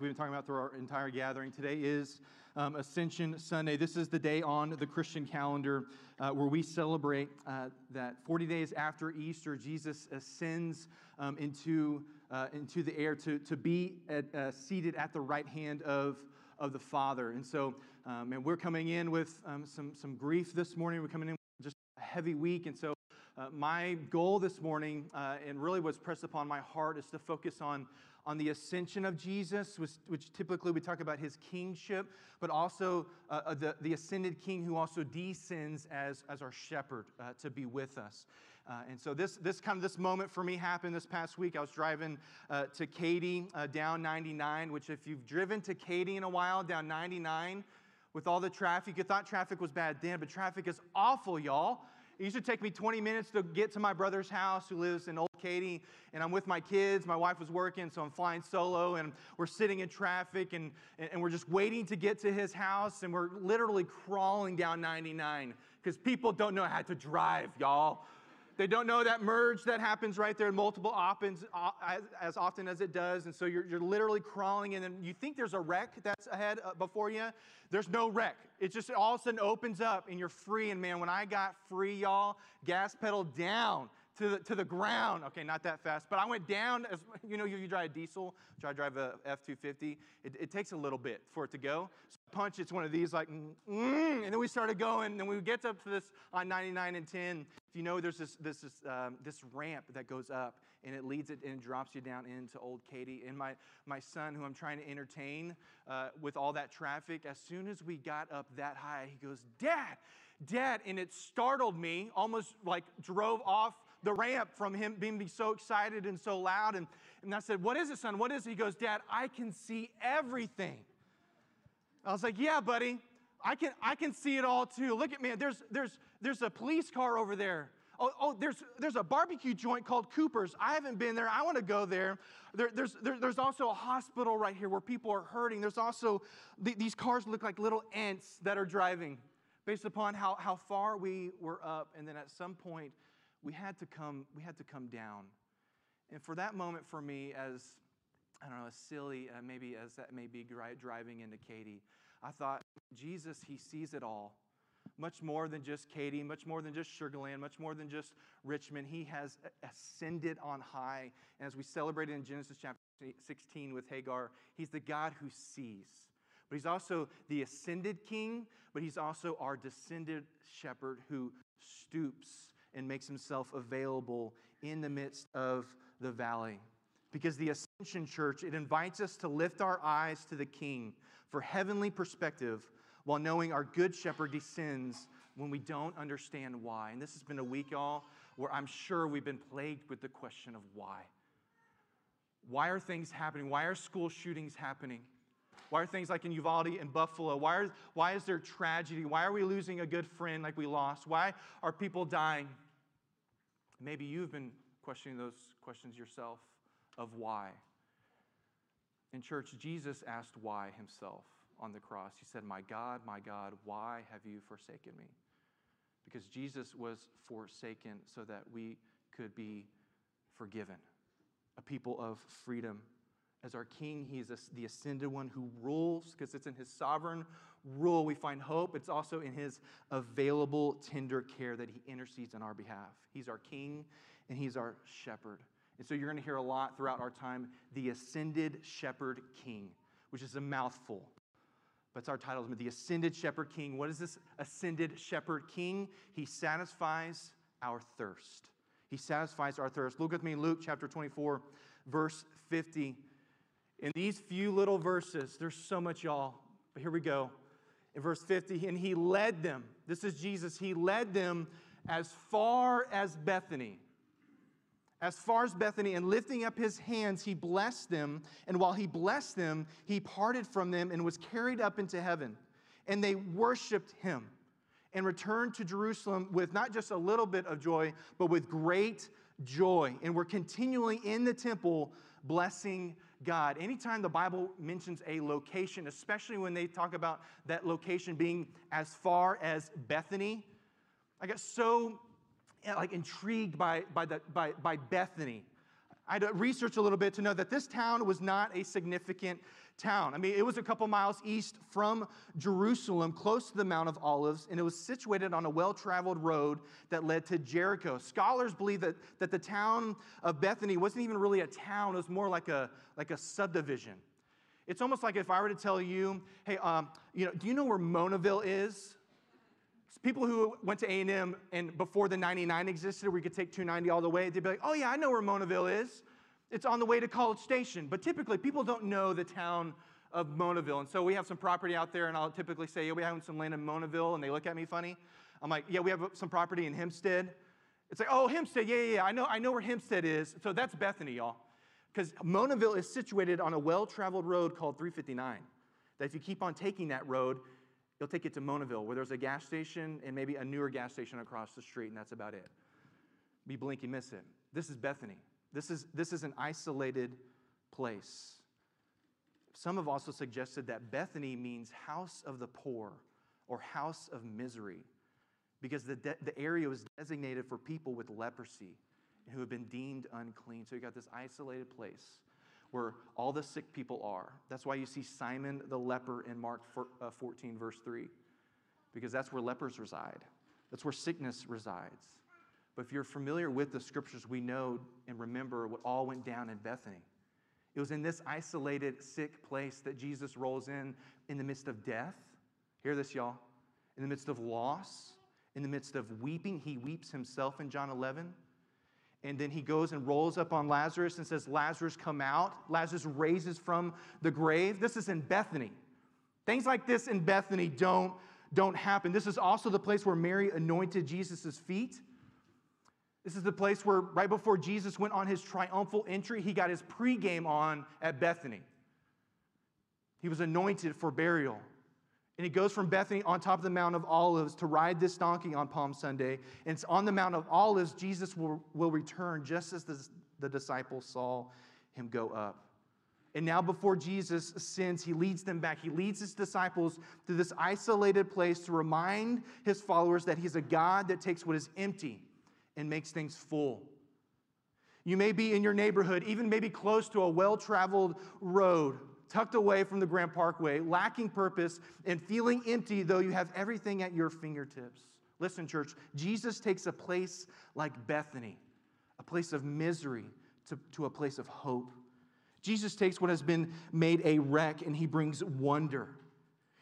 we've been talking about through our entire gathering. Today is um, Ascension Sunday. This is the day on the Christian calendar uh, where we celebrate uh, that 40 days after Easter, Jesus ascends um, into, uh, into the air to, to be at, uh, seated at the right hand of, of the Father. And so, um, and we're coming in with um, some, some grief this morning. We're coming in with just a heavy week. And so, uh, my goal this morning, uh, and really what's pressed upon my heart, is to focus on, on the ascension of Jesus, which, which typically we talk about his kingship, but also uh, uh the, the ascended king who also descends as, as our shepherd uh, to be with us. Uh, and so this, this kind of this moment for me happened this past week. I was driving to Katy down 99, which if you've driven to Katy in a while, down 99, with all the traffic, you thought traffic was bad then, but traffic is awful, y'all. It used to take me 20 minutes to get to my brother's house who lives in Old Katy, and I'm with my kids. My wife was working, so I'm flying solo, and we're sitting in traffic, and, and we're just waiting to get to his house, and we're literally crawling down 99 because people don't know how to drive, y'all. They don't know that merge that happens right there in multiple opens uh, as, as often as it does. And so you're, you're literally crawling, and then you think there's a wreck that's ahead uh, before you. There's no wreck. It just all of a sudden opens up, and you're free. And man, when I got free, y'all, gas pedal down to the, to the ground. Okay, not that fast, but I went down. As you know, you, you drive a diesel, try to drive a F 250. It, it, takes a little bit for it to go. So punch, it's one of these like, mm, and then we started going. And then we get up to this on 99 and 10. If you know, there's this, this, this, um, this ramp that goes up and it leads it and drops you down into Old Katy. And my, my son, who I'm trying to entertain uh, with all that traffic, as soon as we got up that high, he goes, Dad, Dad. And it startled me, almost like drove off the ramp from him being so excited and so loud. And, and I said, What is it, son? What is it? He goes, Dad, I can see everything. I was like, Yeah, buddy. I can, I can see it all too. Look at me. There's, there's, there's a police car over there. Oh, oh there's, there's a barbecue joint called Cooper's. I haven't been there. I want to go there. there there's, there, there's also a hospital right here where people are hurting. There's also, these cars look like little ants that are driving based upon how, how far we were up. And then at some point, we had to come, we had to come down. And for that moment for me, as I don't know, as silly uh, maybe as that may be driving into Katy, I thought, Jesus, He sees it all. Much more than just Katy, much more than just Sugarland, much more than just Richmond. He has ascended on high. And as we celebrated in Genesis chapter 16 with Hagar, He's the God who sees. But He's also the ascended King, but He's also our descended shepherd who stoops and makes Himself available in the midst of the valley because the Ascension Church, it invites us to lift our eyes to the King for heavenly perspective while knowing our good shepherd descends when we don't understand why. And this has been a week, y'all, where I'm sure we've been plagued with the question of why. Why are things happening? Why are school shootings happening? Why are things like in Uvalde and Buffalo? Why, are, why is there tragedy? Why are we losing a good friend like we lost? Why are people dying? Maybe you've been questioning those questions yourself of why. In church, Jesus asked why himself on the cross. He said, My God, my God, why have you forsaken me? Because Jesus was forsaken so that we could be forgiven, a people of freedom. As our King, He's the ascended one who rules, because it's in His sovereign rule we find hope. It's also in His available, tender care that He intercedes on our behalf. He's our King and He's our shepherd. And so you're going to hear a lot throughout our time the Ascended Shepherd King, which is a mouthful. That's our title, the Ascended Shepherd King. What is this Ascended Shepherd King? He satisfies our thirst. He satisfies our thirst. Look with me, Luke chapter 24, verse 50. In these few little verses, there's so much, y'all. But here we go. In verse 50, and he led them. This is Jesus. He led them as far as Bethany as far as Bethany, and lifting up his hands, he blessed them. And while he blessed them, he parted from them and was carried up into heaven. And they worshiped him and returned to Jerusalem with not just a little bit of joy, but with great joy. And we're continually in the temple blessing God. Anytime the Bible mentions a location, especially when they talk about that location being as far as Bethany, I get so like intrigued by, by, the, by, by Bethany. I had to research a little bit to know that this town was not a significant town. I mean, it was a couple miles east from Jerusalem, close to the Mount of Olives, and it was situated on a well traveled road that led to Jericho. Scholars believe that, that the town of Bethany wasn't even really a town, it was more like a, like a subdivision. It's almost like if I were to tell you, hey, um, you know, do you know where Monaville is? people who went to A&M and before the 99 existed, where you could take 290 all the way, they'd be like, oh yeah, I know where Monaville is. It's on the way to College Station. But typically, people don't know the town of Monaville. And so we have some property out there, and I'll typically say, yeah, we have some land in Monaville, and they look at me funny. I'm like, yeah, we have some property in Hempstead. It's like, oh, Hempstead, yeah, yeah, yeah. I know, I know where Hempstead is. So that's Bethany, y'all. Because Monaville is situated on a well traveled road called 359. That if you keep on taking that road, you'll take it to Monaville, where there's a gas station and maybe a newer gas station across the street, and that's about it. Be blink, you miss it. This is Bethany. This is, this is an isolated place. Some have also suggested that Bethany means house of the poor or house of misery because the, de- the area was designated for people with leprosy who have been deemed unclean. So you got this isolated place where all the sick people are. That's why you see Simon the leper in Mark uh, 14, verse 3, because that's where lepers reside, that's where sickness resides. But if you're familiar with the scriptures, we know and remember what all went down in Bethany. It was in this isolated, sick place that Jesus rolls in in the midst of death. Hear this, y'all. In the midst of loss, in the midst of weeping, he weeps himself in John 11. And then he goes and rolls up on Lazarus and says, Lazarus, come out. Lazarus raises from the grave. This is in Bethany. Things like this in Bethany don't, don't happen. This is also the place where Mary anointed Jesus' feet. This is the place where, right before Jesus went on his triumphal entry, he got his pregame on at Bethany. He was anointed for burial. And he goes from Bethany on top of the Mount of Olives to ride this donkey on Palm Sunday. And it's on the Mount of Olives, Jesus will, will return just as the, the disciples saw him go up. And now, before Jesus sins, he leads them back. He leads his disciples to this isolated place to remind his followers that he's a God that takes what is empty and makes things full. You may be in your neighborhood, even maybe close to a well traveled road tucked away from the Grand Parkway, lacking purpose, and feeling empty, though you have everything at your fingertips. Listen, church, Jesus takes a place like Bethany, a place of misery, to, to a place of hope. Jesus takes what has been made a wreck and he brings wonder.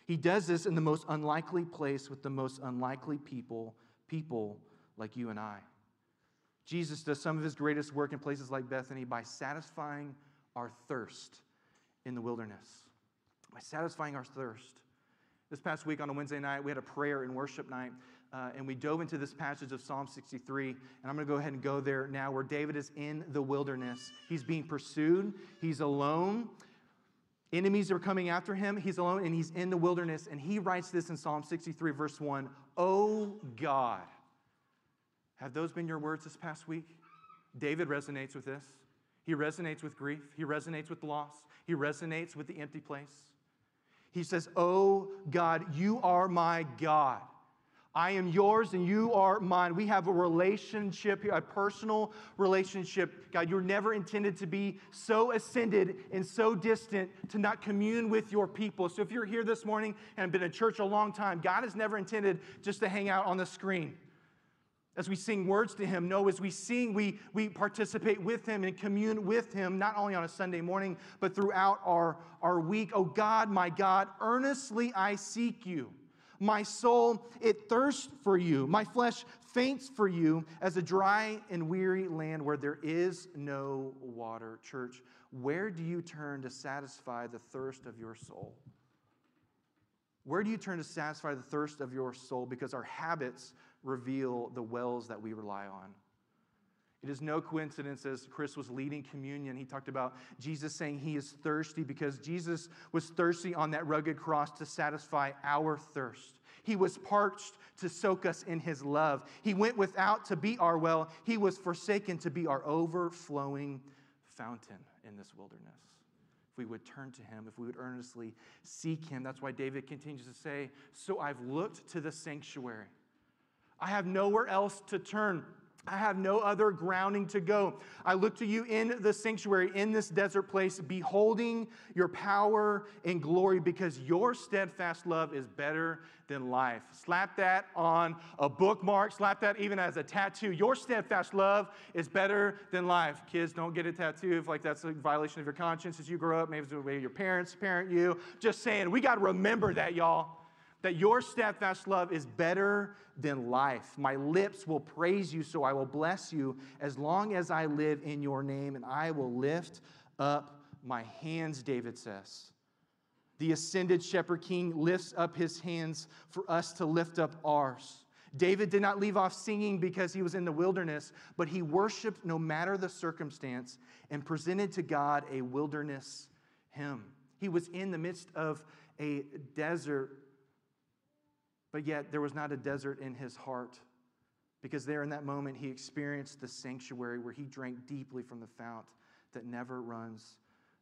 He does this in the most unlikely place with the most unlikely people, people like you and I. Jesus does some of his greatest work in places like Bethany by satisfying our thirst in the wilderness by satisfying our thirst. This past week on a Wednesday night, we had a prayer and worship night, uh, and we dove into this passage of Psalm 63. And I'm going to go ahead and go there now, where David is in the wilderness. He's being pursued, he's alone. Enemies are coming after him. He's alone and he's in the wilderness. And he writes this in Psalm 63, verse 1 Oh God. Have those been your words this past week? David resonates with this. He resonates with grief. He resonates with loss. He resonates with the empty place. He says, Oh God, you are my God. I am yours and you are mine. We have a relationship a personal relationship. God, you're never intended to be so ascended and so distant to not commune with your people. So if you're here this morning and been in church a long time, God has never intended just to hang out on the screen as we sing words to him. No, as we sing, we, we participate with him and commune with him, not only on a Sunday morning, but throughout our, our week. Oh God, my God, earnestly I seek you. My soul, it thirsts for you. My flesh faints for you as a dry and weary land where there is no water. Church, where do you turn to satisfy the thirst of your soul? Where do you turn to satisfy the thirst of your soul? Because our habits reveal the wells that we rely on. It is no coincidence as Chris was leading communion, he talked about Jesus saying he is thirsty because Jesus was thirsty on that rugged cross to satisfy our thirst. He was parched to soak us in his love. He went without to be our well. He was forsaken to be our overflowing fountain in this wilderness. If we would turn to him, if we would earnestly seek him, that's why David continues to say, So I've looked to the sanctuary I have nowhere else to turn. I have no other grounding to go. I look to you in the sanctuary, in this desert place, beholding your power and glory because your steadfast love is better than life. Slap that on a bookmark, slap that even as a tattoo. Your steadfast love is better than life. Kids, don't get a tattoo if like that's a violation of your conscience as you grow up. Maybe it's the way your parents parent you. Just saying, we got to remember that, y'all that your steadfast love is better than life. My lips will praise you, so I will bless you as long as I live in your name, and I will lift up my hands, David says. The ascended shepherd king lifts up his hands for us to lift up ours. David did not leave off singing because he was in the wilderness, but he worshiped no matter the circumstance and presented to God a wilderness hymn. He was in the midst of a desert but yet there was not a desert in his heart because there in that moment he experienced the sanctuary where he drank deeply from the fount that never runs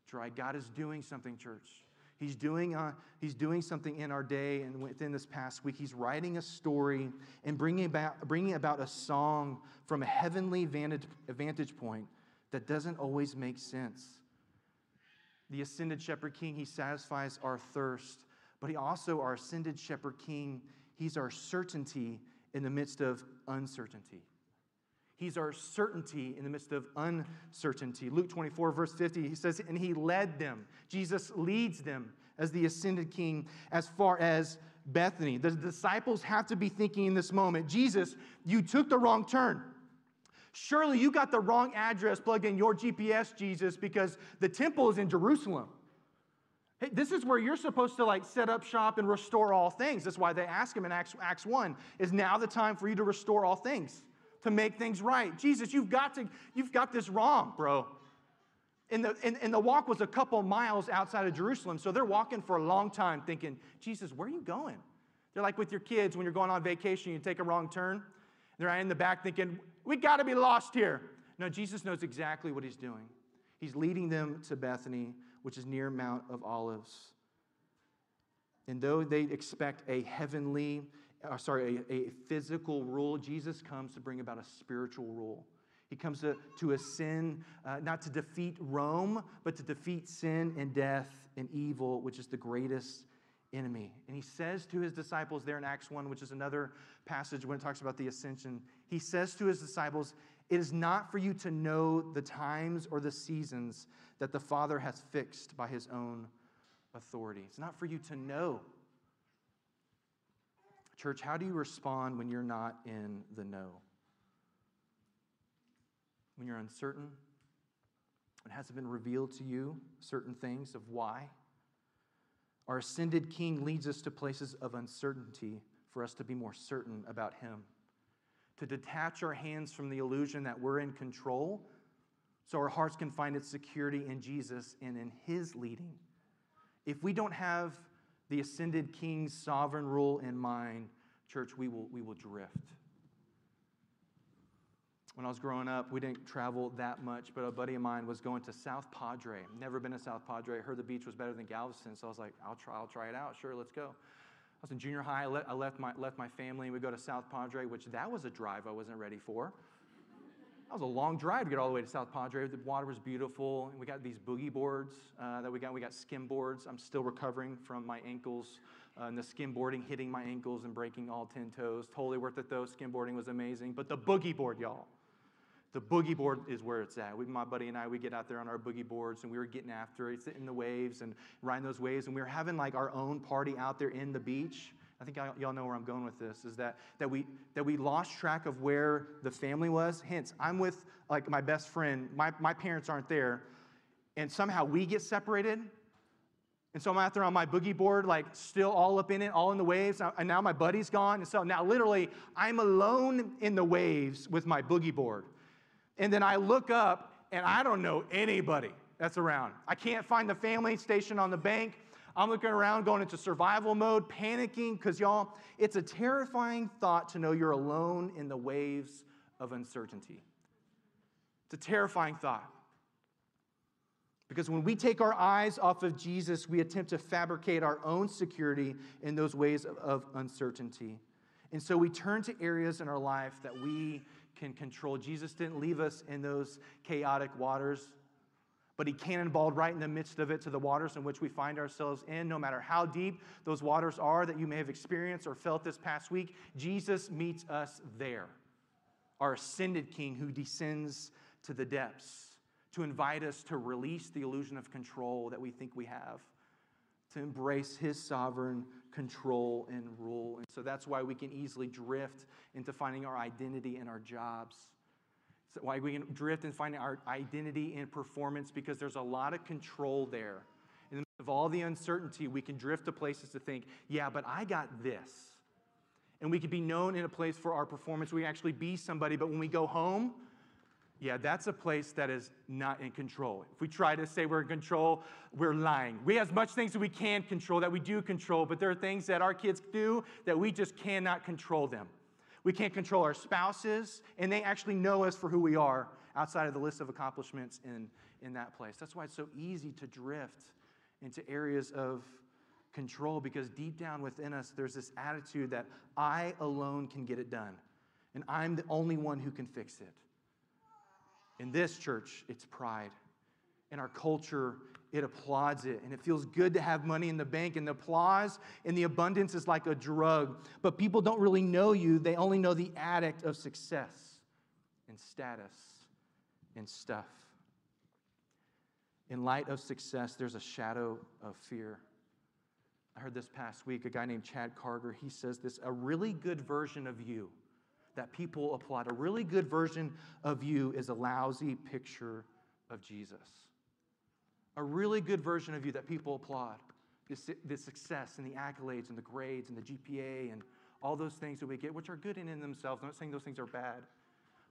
dry. God is doing something, church. He's doing, uh, he's doing something in our day and within this past week. He's writing a story and bringing about, bringing about a song from a heavenly vantage, vantage point that doesn't always make sense. The ascended shepherd king, he satisfies our thirst, but he also, our ascended shepherd king, He's our certainty in the midst of uncertainty. He's our certainty in the midst of uncertainty. Luke 24, verse 50, he says, And he led them. Jesus leads them as the ascended king as far as Bethany. The disciples have to be thinking in this moment Jesus, you took the wrong turn. Surely you got the wrong address plugged in your GPS, Jesus, because the temple is in Jerusalem. Hey, this is where you're supposed to like set up shop and restore all things. That's why they ask him in Acts, Acts 1 is now the time for you to restore all things, to make things right. Jesus, you've got to, you've got this wrong, bro. And the, and, and the walk was a couple miles outside of Jerusalem. So they're walking for a long time thinking, Jesus, where are you going? They're like with your kids when you're going on vacation, you take a wrong turn. They're in the back thinking, we got to be lost here. No, Jesus knows exactly what he's doing. He's leading them to Bethany which is near Mount of Olives. And though they expect a heavenly, or uh, sorry, a, a physical rule, Jesus comes to bring about a spiritual rule. He comes to, to ascend, uh, not to defeat Rome, but to defeat sin and death and evil, which is the greatest enemy. And he says to his disciples there in Acts 1, which is another passage when it talks about the ascension, he says to his disciples, It is not for you to know the times or the seasons that the Father has fixed by his own authority. It's not for you to know. Church, how do you respond when you're not in the know? When you're uncertain? It hasn't been revealed to you certain things of why? Our ascended King leads us to places of uncertainty for us to be more certain about Him, to detach our hands from the illusion that we're in control so our hearts can find its security in Jesus and in His leading. If we don't have the ascended King's sovereign rule in mind, church, we will, we will drift. When I was growing up, we didn't travel that much, but a buddy of mine was going to South Padre. Never been to South Padre. Heard the beach was better than Galveston, so I was like, I'll try, I'll try it out. Sure, let's go. Was in junior high. I, I left, my, left my family, and we go to South Padre, which that was a drive I wasn't ready for. That was a long drive to get all the way to South Padre. The water was beautiful. And we got these boogie boards uh, that we got. We got skim boards. I'm still recovering from my ankles uh, and the skimboarding hitting my ankles and breaking all 10 toes. Totally worth it though. Skimboarding was amazing. But the boogie board, y'all. The boogie board is where it's at. We, my buddy and I, we get out there on our boogie boards and we were getting after it, sitting in the waves and riding those waves. And we were having like our own party out there in the beach. I think y'all know where I'm going with this, is that, that, we, that we lost track of where the family was. Hence, I'm with like my best friend, my, my parents aren't there, and somehow we get separated. And so I'm out there on my boogie board, like still all up in it, all in the waves. And now my buddy's gone. And so now literally I'm alone in the waves with my boogie board. And then I look up and I don't know anybody that's around. I can't find the family station on the bank. I'm looking around going into survival mode, panicking, because y'all, it's a terrifying thought to know you're alone in the waves of uncertainty. It's a terrifying thought. Because when we take our eyes off of Jesus, we attempt to fabricate our own security in those ways of, of uncertainty. And so we turn to areas in our life that we can control. Jesus didn't leave us in those chaotic waters, but He cannonballed right in the midst of it to the waters in which we find ourselves in. No matter how deep those waters are that you may have experienced or felt this past week, Jesus meets us there. Our ascended King who descends to the depths to invite us to release the illusion of control that we think we have, to embrace His sovereign control and rule. And so that's why we can easily drift into finding our identity in our jobs. It's why we can drift and finding our identity in performance because there's a lot of control there. In the midst of all the uncertainty, we can drift to places to think, yeah, but I got this. And we could be known in a place for our performance. We actually be somebody, but when we go home, yeah, that's a place that is not in control. If we try to say we're in control, we're lying. We have much things that we can control, that we do control, but there are things that our kids do that we just cannot control them. We can't control our spouses, and they actually know us for who we are outside of the list of accomplishments in, in that place. That's why it's so easy to drift into areas of control because deep down within us, there's this attitude that I alone can get it done, and I'm the only one who can fix it. In this church, it's pride. In our culture, it applauds it. And it feels good to have money in the bank. And the applause and the abundance is like a drug. But people don't really know you, they only know the addict of success and status and stuff. In light of success, there's a shadow of fear. I heard this past week a guy named Chad Carter. He says this a really good version of you that people applaud. A really good version of you is a lousy picture of Jesus. A really good version of you that people applaud. The, the success and the accolades and the grades and the GPA and all those things that we get, which are good in, in themselves. I'm not saying those things are bad,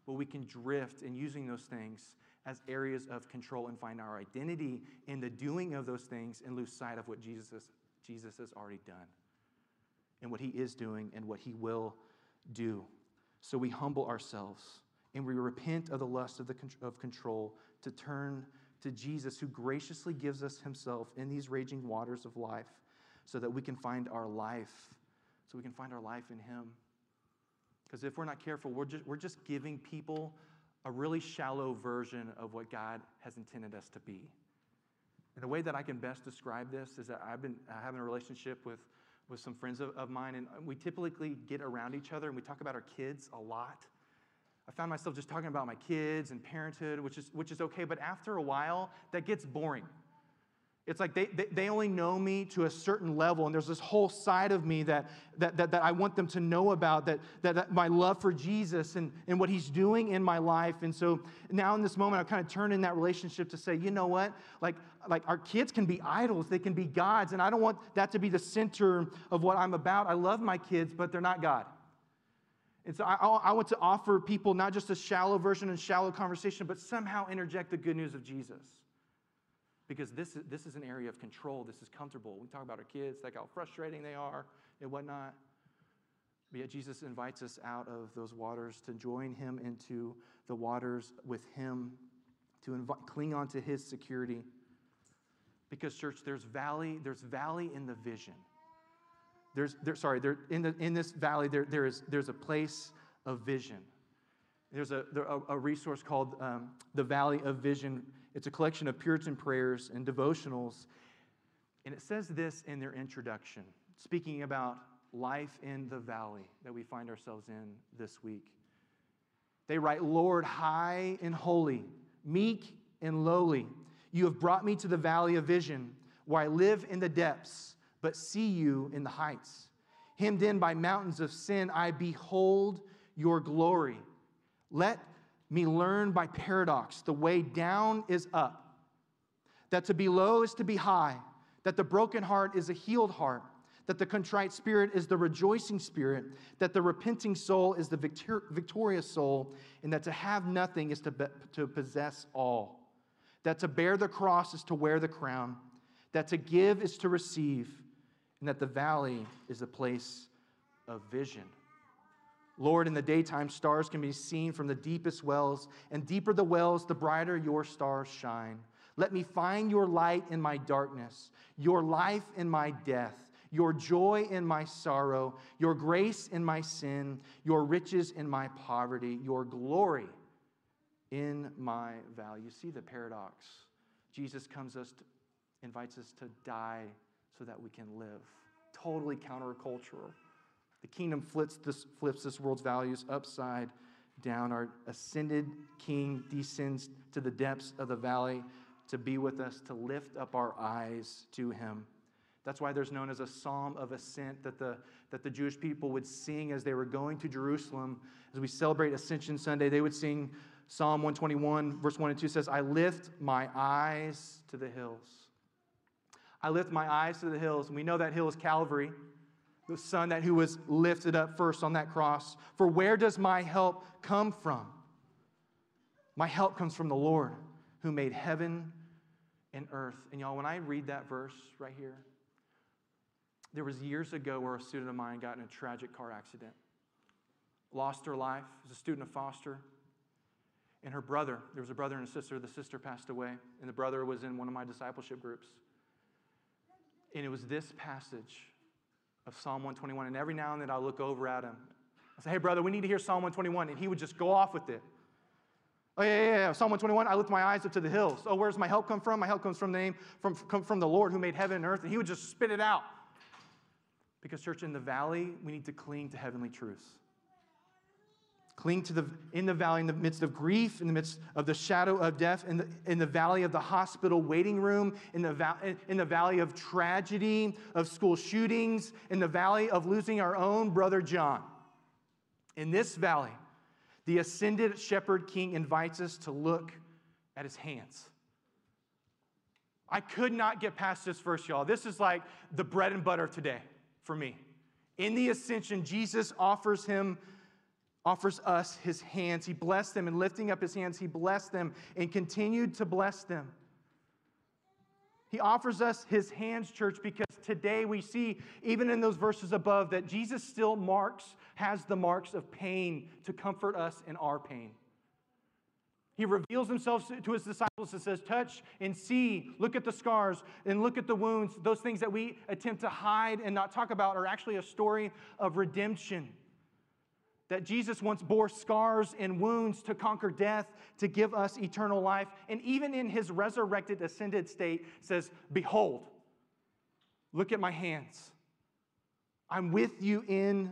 but we can drift in using those things as areas of control and find our identity in the doing of those things and lose sight of what Jesus, Jesus has already done and what he is doing and what he will do. So we humble ourselves and we repent of the lust of, the, of control to turn to Jesus, who graciously gives us himself in these raging waters of life so that we can find our life, so we can find our life in him. Because if we're not careful, we're just, we're just giving people a really shallow version of what God has intended us to be. And the way that I can best describe this is that I've been having a relationship with with some friends of, of mine, and we typically get around each other and we talk about our kids a lot. I found myself just talking about my kids and parenthood, which is, which is okay, but after a while, that gets boring. It's like they, they, they, only know me to a certain level, and there's this whole side of me that, that, that, that I want them to know about, that, that, that, my love for Jesus and, and what he's doing in my life. And so now in this moment, I've kind of turn in that relationship to say, you know what? Like, like our kids can be idols, they can be gods, and I don't want that to be the center of what I'm about. I love my kids, but they're not God. And so I, I want to offer people not just a shallow version and shallow conversation, but somehow interject the good news of Jesus because this is, this is an area of control. This is comfortable. We talk about our kids, like how frustrating they are and whatnot. But yet, Jesus invites us out of those waters to join him into the waters with him, to cling on to his security. Because, church, there's valley, there's valley in the vision. There's, there, sorry, there, in, the, in this valley, there, there is, there's a place of vision. There's a, there, a, a, resource called um, the Valley of Vision it's a collection of Puritan prayers and devotionals. And it says this in their introduction, speaking about life in the valley that we find ourselves in this week. They write, Lord, high and holy, meek and lowly, you have brought me to the valley of vision, where I live in the depths, but see you in the heights. Hemmed in by mountains of sin, I behold your glory. Let me learn by paradox the way down is up, that to be low is to be high, that the broken heart is a healed heart, that the contrite spirit is the rejoicing spirit, that the repenting soul is the victor- victorious soul, and that to have nothing is to, be- to possess all, that to bear the cross is to wear the crown, that to give is to receive, and that the valley is a place of vision. Lord, in the daytime, stars can be seen from the deepest wells, and deeper the wells, the brighter your stars shine. Let me find your light in my darkness, your life in my death, your joy in my sorrow, your grace in my sin, your riches in my poverty, your glory in my value. See the paradox. Jesus comes us to, invites us to die so that we can live. Totally countercultural. The kingdom flips this, flips this world's values upside down. Our ascended king descends to the depths of the valley to be with us, to lift up our eyes to him. That's why there's known as a psalm of ascent that the, that the Jewish people would sing as they were going to Jerusalem. As we celebrate Ascension Sunday, they would sing Psalm 121, verse 1 and 2 says, I lift my eyes to the hills. I lift my eyes to the hills. And we know that hill is Calvary, the Son that who was lifted up first on that cross. For where does my help come from? My help comes from the Lord who made heaven and earth. And y'all, when I read that verse right here, there was years ago where a student of mine got in a tragic car accident, lost her life as a student of Foster. And her brother, there was a brother and a sister, the sister passed away, and the brother was in one of my discipleship groups. And it was this passage of Psalm 121. And every now and then I look over at him. I say, hey, brother, we need to hear Psalm 121. And he would just go off with it. Oh, yeah, yeah, yeah. Psalm 121, I lift my eyes up to the hills. Oh, where's my help come from? My help comes from the name, from, come from the Lord who made heaven and earth. And he would just spit it out. Because, church, in the valley, we need to cling to heavenly truths. Cling to the, in the valley, in the midst of grief, in the midst of the shadow of death, in the, in the valley of the hospital waiting room, in the, va- in the valley of tragedy, of school shootings, in the valley of losing our own brother John. In this valley, the ascended shepherd king invites us to look at his hands. I could not get past this verse, y'all. This is like the bread and butter today for me. In the ascension, Jesus offers him offers us his hands. He blessed them and lifting up his hands, he blessed them and continued to bless them. He offers us his hands, church, because today we see, even in those verses above, that Jesus still marks, has the marks of pain to comfort us in our pain. He reveals himself to his disciples and says, Touch and see, look at the scars and look at the wounds. Those things that we attempt to hide and not talk about are actually a story of redemption that Jesus once bore scars and wounds to conquer death, to give us eternal life. And even in his resurrected, ascended state, says, Behold, look at my hands. I'm with you in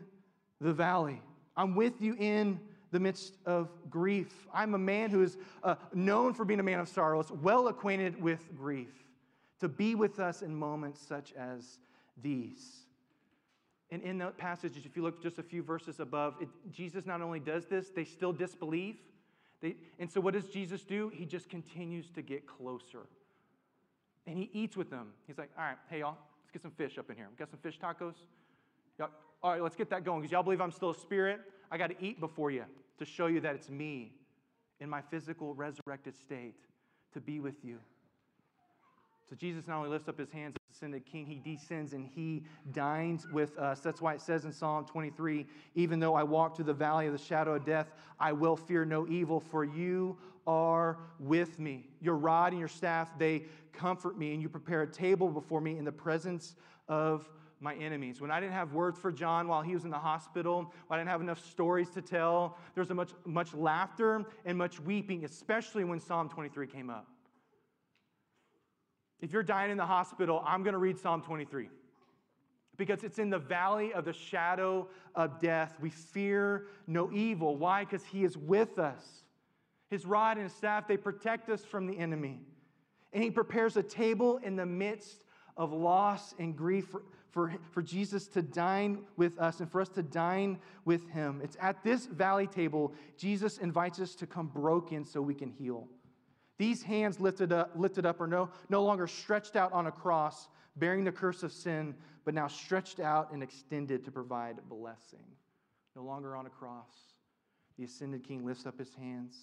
the valley. I'm with you in the midst of grief. I'm a man who is uh, known for being a man of sorrows, well acquainted with grief, to be with us in moments such as these. And in that passage, if you look just a few verses above, it, Jesus not only does this, they still disbelieve. They, and so, what does Jesus do? He just continues to get closer. And he eats with them. He's like, all right, hey, y'all, let's get some fish up in here. We got some fish tacos? Y'all, all right, let's get that going because y'all believe I'm still a spirit. I got to eat before you to show you that it's me in my physical resurrected state to be with you. So Jesus not only lifts up his hands ascended king, he descends and he dines with us. That's why it says in Psalm 23 Even though I walk through the valley of the shadow of death, I will fear no evil, for you are with me. Your rod and your staff, they comfort me, and you prepare a table before me in the presence of my enemies. When I didn't have words for John while he was in the hospital, I didn't have enough stories to tell, there was much, much laughter and much weeping, especially when Psalm 23 came up. If you're dying in the hospital, I'm going to read Psalm 23 because it's in the valley of the shadow of death. We fear no evil. Why? Because He is with us. His rod and his staff, they protect us from the enemy. And He prepares a table in the midst of loss and grief for, for, for Jesus to dine with us and for us to dine with Him. It's at this valley table, Jesus invites us to come broken so we can heal. These hands lifted up, lifted up are no, no longer stretched out on a cross, bearing the curse of sin, but now stretched out and extended to provide blessing. No longer on a cross. The ascended king lifts up his hands.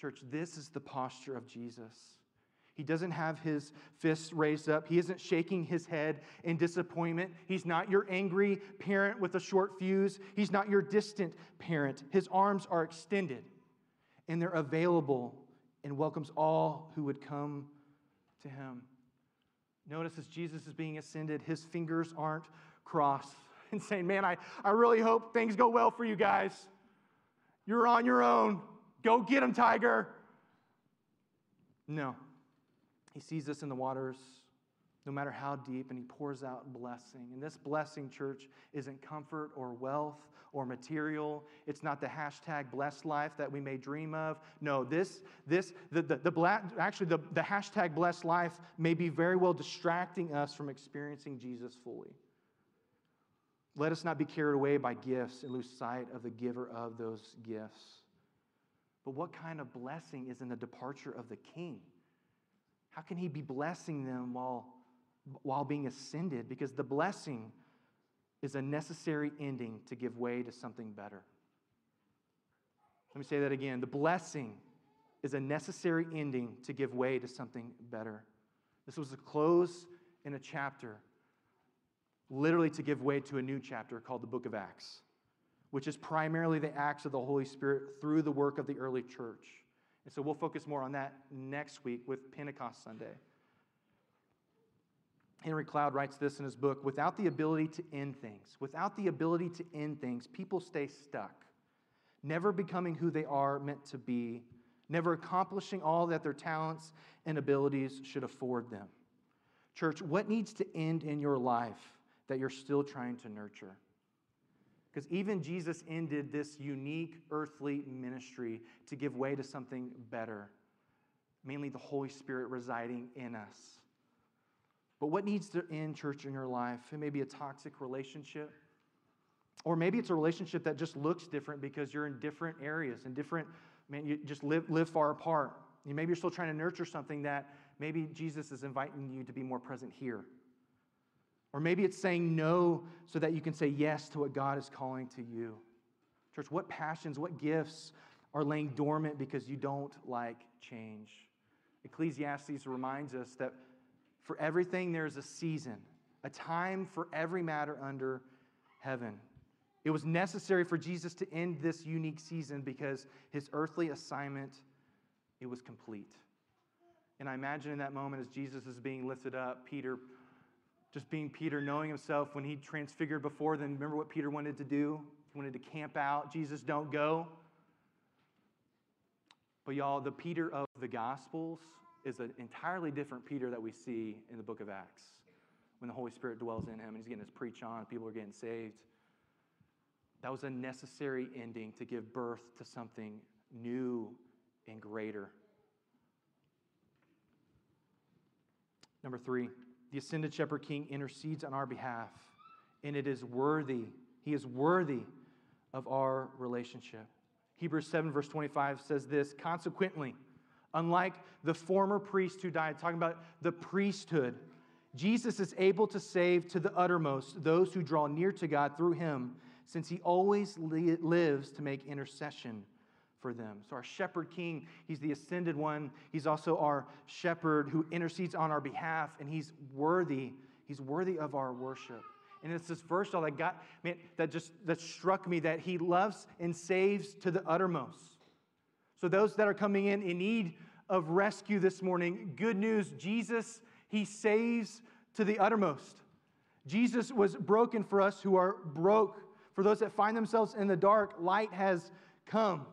Church, this is the posture of Jesus. He doesn't have his fists raised up. He isn't shaking his head in disappointment. He's not your angry parent with a short fuse. He's not your distant parent. His arms are extended and they're available and welcomes all who would come to him. Notice as Jesus is being ascended, his fingers aren't crossed and saying, Man, I, I really hope things go well for you guys. You're on your own. Go get him, tiger. No. He sees us in the waters, no matter how deep, and he pours out blessing. And this blessing, church, isn't comfort or wealth or material. It's not the hashtag blessed life that we may dream of. No, this, this, the, the, the bla- actually, the, the hashtag blessed life may be very well distracting us from experiencing Jesus fully. Let us not be carried away by gifts and lose sight of the giver of those gifts. But what kind of blessing is in the departure of the king? How can he be blessing them while, while being ascended? Because the blessing is a necessary ending to give way to something better. Let me say that again. The blessing is a necessary ending to give way to something better. This was a close in a chapter, literally to give way to a new chapter called the book of Acts, which is primarily the acts of the Holy Spirit through the work of the early church. And so we'll focus more on that next week with Pentecost Sunday. Henry Cloud writes this in his book without the ability to end things, without the ability to end things, people stay stuck, never becoming who they are meant to be, never accomplishing all that their talents and abilities should afford them. Church, what needs to end in your life that you're still trying to nurture? Because even Jesus ended this unique earthly ministry to give way to something better, mainly the Holy Spirit residing in us. But what needs to end, church, in your life? It may be a toxic relationship. Or maybe it's a relationship that just looks different because you're in different areas and different, man, you just live, live far apart. You, maybe you're still trying to nurture something that maybe Jesus is inviting you to be more present here. Or maybe it's saying no so that you can say yes to what God is calling to you. Church, what passions, what gifts are laying dormant because you don't like change? Ecclesiastes reminds us that for everything, there's a season, a time for every matter under heaven. It was necessary for Jesus to end this unique season because his earthly assignment it was complete. And I imagine in that moment as Jesus is being lifted up, Peter just being Peter, knowing himself when he transfigured before then, remember what Peter wanted to do? He wanted to camp out. Jesus, don't go. But y'all, the Peter of the Gospels, is an entirely different Peter that we see in the book of Acts when the Holy Spirit dwells in him and he's getting his preach on, people are getting saved. That was a necessary ending to give birth to something new and greater. Number three, the ascended shepherd king intercedes on our behalf, and it is worthy, he is worthy of our relationship. Hebrews 7, verse 25 says this Consequently, Unlike the former priest who died, talking about the priesthood, Jesus is able to save to the uttermost those who draw near to God through him, since he always li- lives to make intercession for them. So, our shepherd king, he's the ascended one. He's also our shepherd who intercedes on our behalf, and he's worthy. He's worthy of our worship. And it's this verse that got man, that just that struck me that he loves and saves to the uttermost. So, those that are coming in in need of rescue this morning, good news Jesus, He saves to the uttermost. Jesus was broken for us who are broke. For those that find themselves in the dark, light has come.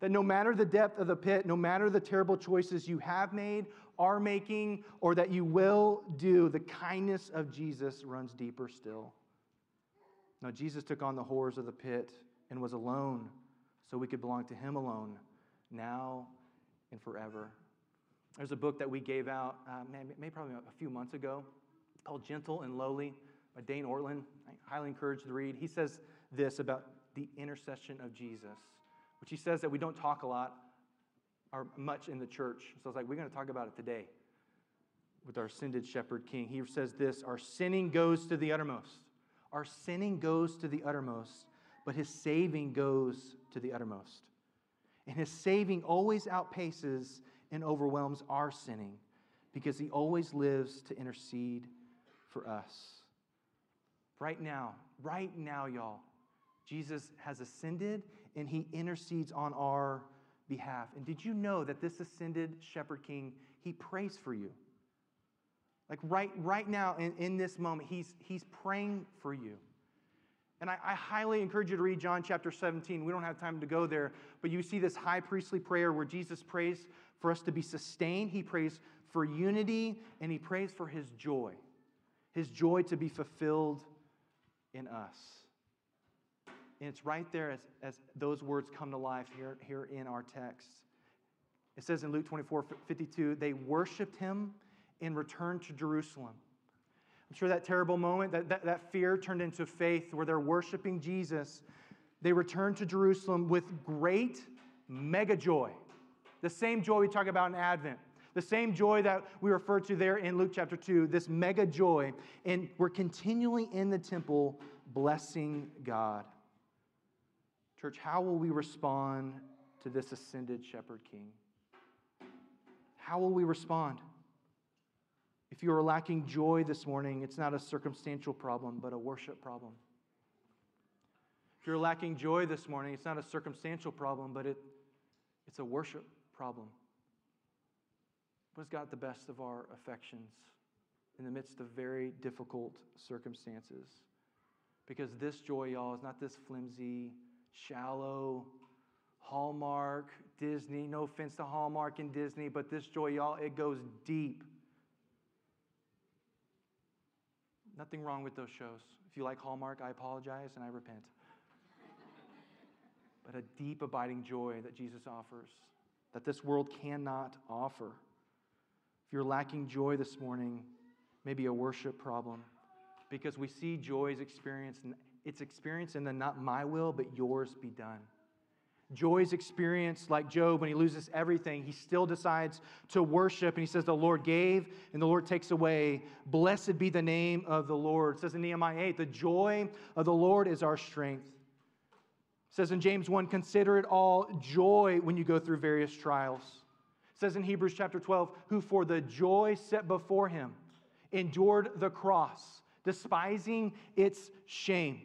That no matter the depth of the pit, no matter the terrible choices you have made, are making, or that you will do, the kindness of Jesus runs deeper still. Now, Jesus took on the horrors of the pit and was alone so we could belong to Him alone now and forever. There's a book that we gave out, uh, maybe probably a few months ago, called Gentle and Lowly by Dane Ortlund. I highly encourage to read. He says this about the intercession of Jesus, which he says that we don't talk a lot or much in the church. So I was like, we're going to talk about it today with our ascended shepherd king. He says this Our sinning goes to the uttermost. Our sinning goes to the uttermost, but his saving goes to the uttermost. And his saving always outpaces and overwhelms our sinning because he always lives to intercede for us. Right now, right now, y'all, Jesus has ascended and he intercedes on our behalf. And did you know that this ascended shepherd king, he prays for you? Like right, right now, in, in this moment, he's, he's praying for you. And I, I, highly encourage you to read John chapter 17. We don't have time to go there, but you see this high priestly prayer where Jesus prays for us to be sustained. He prays for unity, and he prays for his joy, his joy to be fulfilled in us. And it's right there as, as those words come to life here, here in our text. It says in Luke 24 52, they worshiped him and returned to Jerusalem. I'm sure that terrible moment, that, that, that fear turned into faith where they're worshiping Jesus. They returned to Jerusalem with great mega joy. The same joy we talk about in Advent. The same joy that we refer to there in Luke chapter 2, this mega joy. And we're continually in the temple blessing God. Church, how will we respond to this ascended shepherd king? How will we respond? If you are lacking joy this morning, it's not a circumstantial problem, but a worship problem. If you're lacking joy this morning, it's not a circumstantial problem, but it, it's a worship problem. What has got the best of our affections in the midst of very difficult circumstances? Because this joy, y'all, is not this flimsy, shallow, Hallmark, Disney. No offense to Hallmark and Disney, but this joy, y'all, it goes deep. Nothing wrong with those shows. If you like Hallmark, I apologize and I repent. but a deep, abiding joy that Jesus offers, that this world cannot offer. If you're lacking joy this morning, maybe a worship problem, because we see joy's experience, and it's experienced in the not my will, but yours be done. Joy's experience, like Job, when he loses everything, he still decides to worship. And he says, The Lord gave and the Lord takes away. Blessed be the name of the Lord. It says in Nehemiah 8, The joy of the Lord is our strength. It says in James 1, Consider it all joy when you go through various trials. It says in Hebrews chapter 12, Who for the joy set before him endured the cross, despising its shame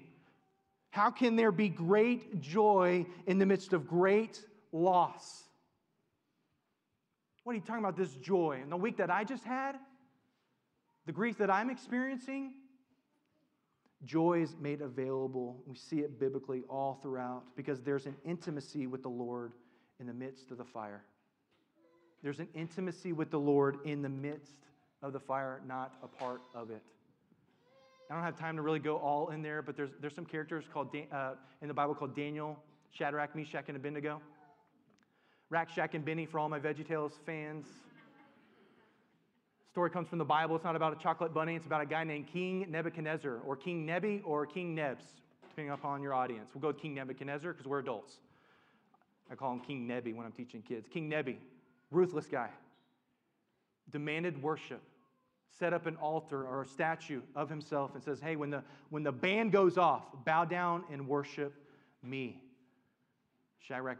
how can there be great joy in the midst of great loss? What are you talking about, this joy? In the week that I just had, the grief that I'm experiencing, joy is made available. We see it biblically all throughout because there's an intimacy with the Lord in the midst of the fire. There's an intimacy with the Lord in the midst of the fire, not a part of it. I don't have time to really go all in there, but there's, there's some characters called uh, in the Bible called Daniel, Shadrach, Meshach, and Abednego. Rack, Shack, and Benny for all my VeggieTales fans. Story comes from the Bible. It's not about a chocolate bunny. It's about a guy named King Nebuchadnezzar, or King Nebi, or King Nebs, depending upon your audience. We'll go with King Nebuchadnezzar because we're adults. I call him King Nebi when I'm teaching kids. King Nebi, ruthless guy, demanded worship set up an altar or a statue of himself and says, Hey, when the, when the band goes off, bow down and worship me. Shadrach,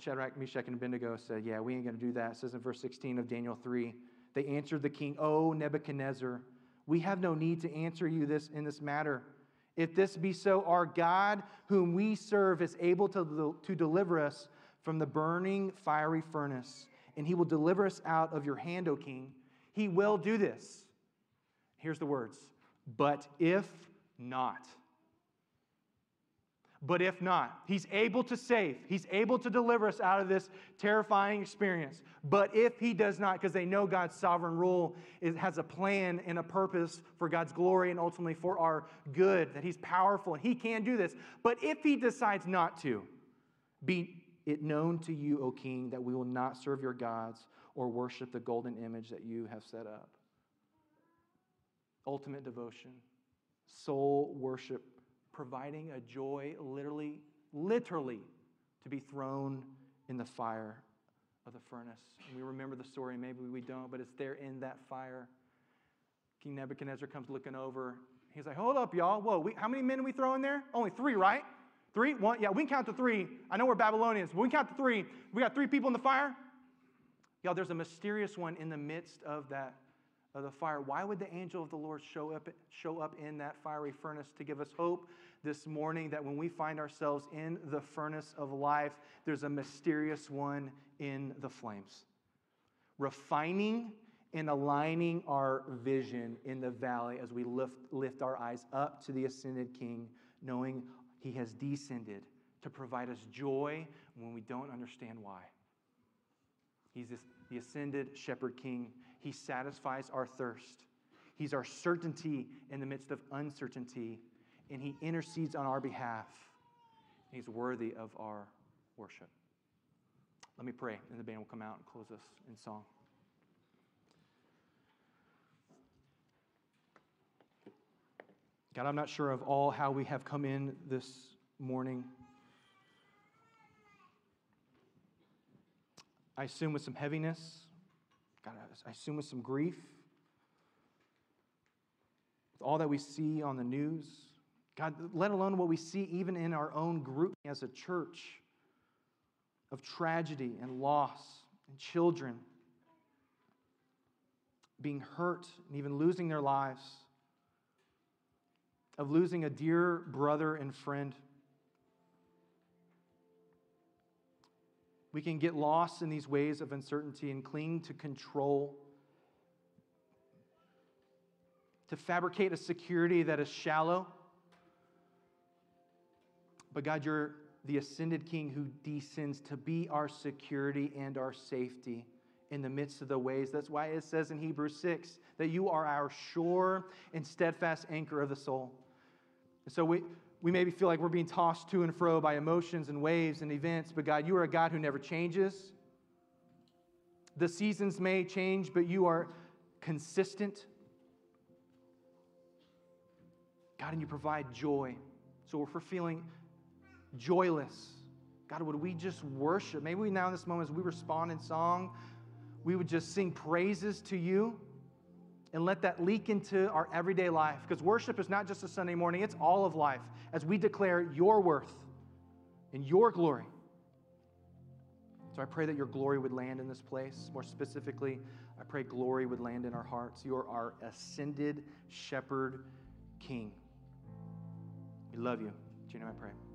Shadrach, Meshach, and Abednego said, Yeah, we ain't going to do that. It says in verse 16 of Daniel 3 They answered the king, O Nebuchadnezzar, we have no need to answer you this in this matter. If this be so, our God, whom we serve, is able to, to deliver us from the burning fiery furnace, and he will deliver us out of your hand, O king. He will do this. Here's the words but if not. But if not, he's able to save. He's able to deliver us out of this terrifying experience. But if he does not, because they know God's sovereign rule it has a plan and a purpose for God's glory and ultimately for our good, that he's powerful and he can do this. But if he decides not to, be it known to you, O king, that we will not serve your gods or worship the golden image that you have set up ultimate devotion, sole worship, providing a joy literally, literally to be thrown in the fire of the furnace. And we remember the story, maybe we don't, but it's there in that fire. King Nebuchadnezzar comes looking over. He's like, hold up, y'all. Whoa, we, how many men we throw in there? Only three, right? Three? One? Yeah, we can count to three. I know we're Babylonians, but we can count to three. We got three people in the fire. Y'all, there's a mysterious one in the midst of that of the fire. Why would the angel of the Lord show up, show up in that fiery furnace to give us hope this morning that when we find ourselves in the furnace of life, there's a mysterious one in the flames, refining and aligning our vision in the valley as we lift, lift our eyes up to the ascended King, knowing he has descended to provide us joy when we don't understand why. He's this, the ascended shepherd king. He satisfies our thirst. He's our certainty in the midst of uncertainty, and he intercedes on our behalf. He's worthy of our worship. Let me pray, and the band will come out and close us in song. God, I'm not sure of all how we have come in this morning. I assume with some heaviness. God, I assume with some grief. With all that we see on the news. God, let alone what we see even in our own group as a church of tragedy and loss and children being hurt and even losing their lives, of losing a dear brother and friend. We can get lost in these ways of uncertainty and cling to control, to fabricate a security that is shallow. But God, you're the ascended King who descends to be our security and our safety in the midst of the ways. That's why it says in Hebrews 6 that you are our sure and steadfast anchor of the soul. And so we, we maybe feel like we're being tossed to and fro by emotions and waves and events, but God, you are a God who never changes. The seasons may change, but you are consistent. God, and you provide joy. So if we're feeling joyless, God, would we just worship? Maybe we now in this moment, as we respond in song, we would just sing praises to you and let that leak into our everyday life. Because worship is not just a Sunday morning, it's all of life as we declare your worth and your glory. So I pray that your glory would land in this place. More specifically, I pray glory would land in our hearts. You are our ascended shepherd king. We love you. Do you know I pray?